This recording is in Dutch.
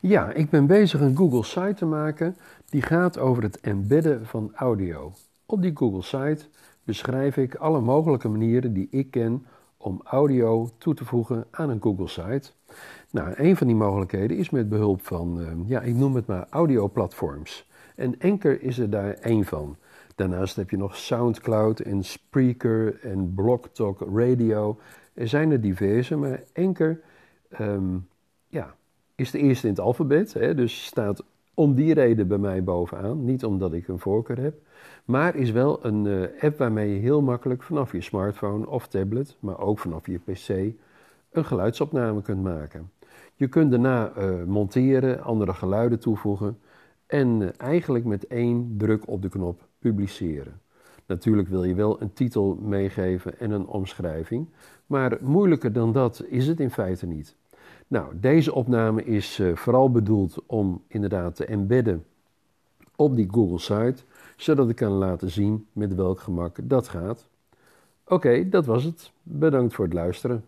Ja, ik ben bezig een Google site te maken die gaat over het embedden van audio. Op die Google site beschrijf ik alle mogelijke manieren die ik ken om audio toe te voegen aan een Google site. Nou, een van die mogelijkheden is met behulp van, uh, ja, ik noem het maar audioplatforms. En Anchor is er daar één van. Daarnaast heb je nog SoundCloud en Spreaker en BlogTalk Radio. Er zijn er diverse, maar Anchor um, ja, is de eerste in het alfabet. Hè, dus staat om die reden bij mij bovenaan. Niet omdat ik een voorkeur heb. Maar is wel een uh, app waarmee je heel makkelijk vanaf je smartphone of tablet, maar ook vanaf je PC, een geluidsopname kunt maken. Je kunt daarna uh, monteren, andere geluiden toevoegen en uh, eigenlijk met één druk op de knop publiceren. Natuurlijk wil je wel een titel meegeven en een omschrijving, maar moeilijker dan dat is het in feite niet. Nou, deze opname is uh, vooral bedoeld om inderdaad te embedden op die Google site, zodat ik kan laten zien met welk gemak dat gaat. Oké, dat was het. Bedankt voor het luisteren.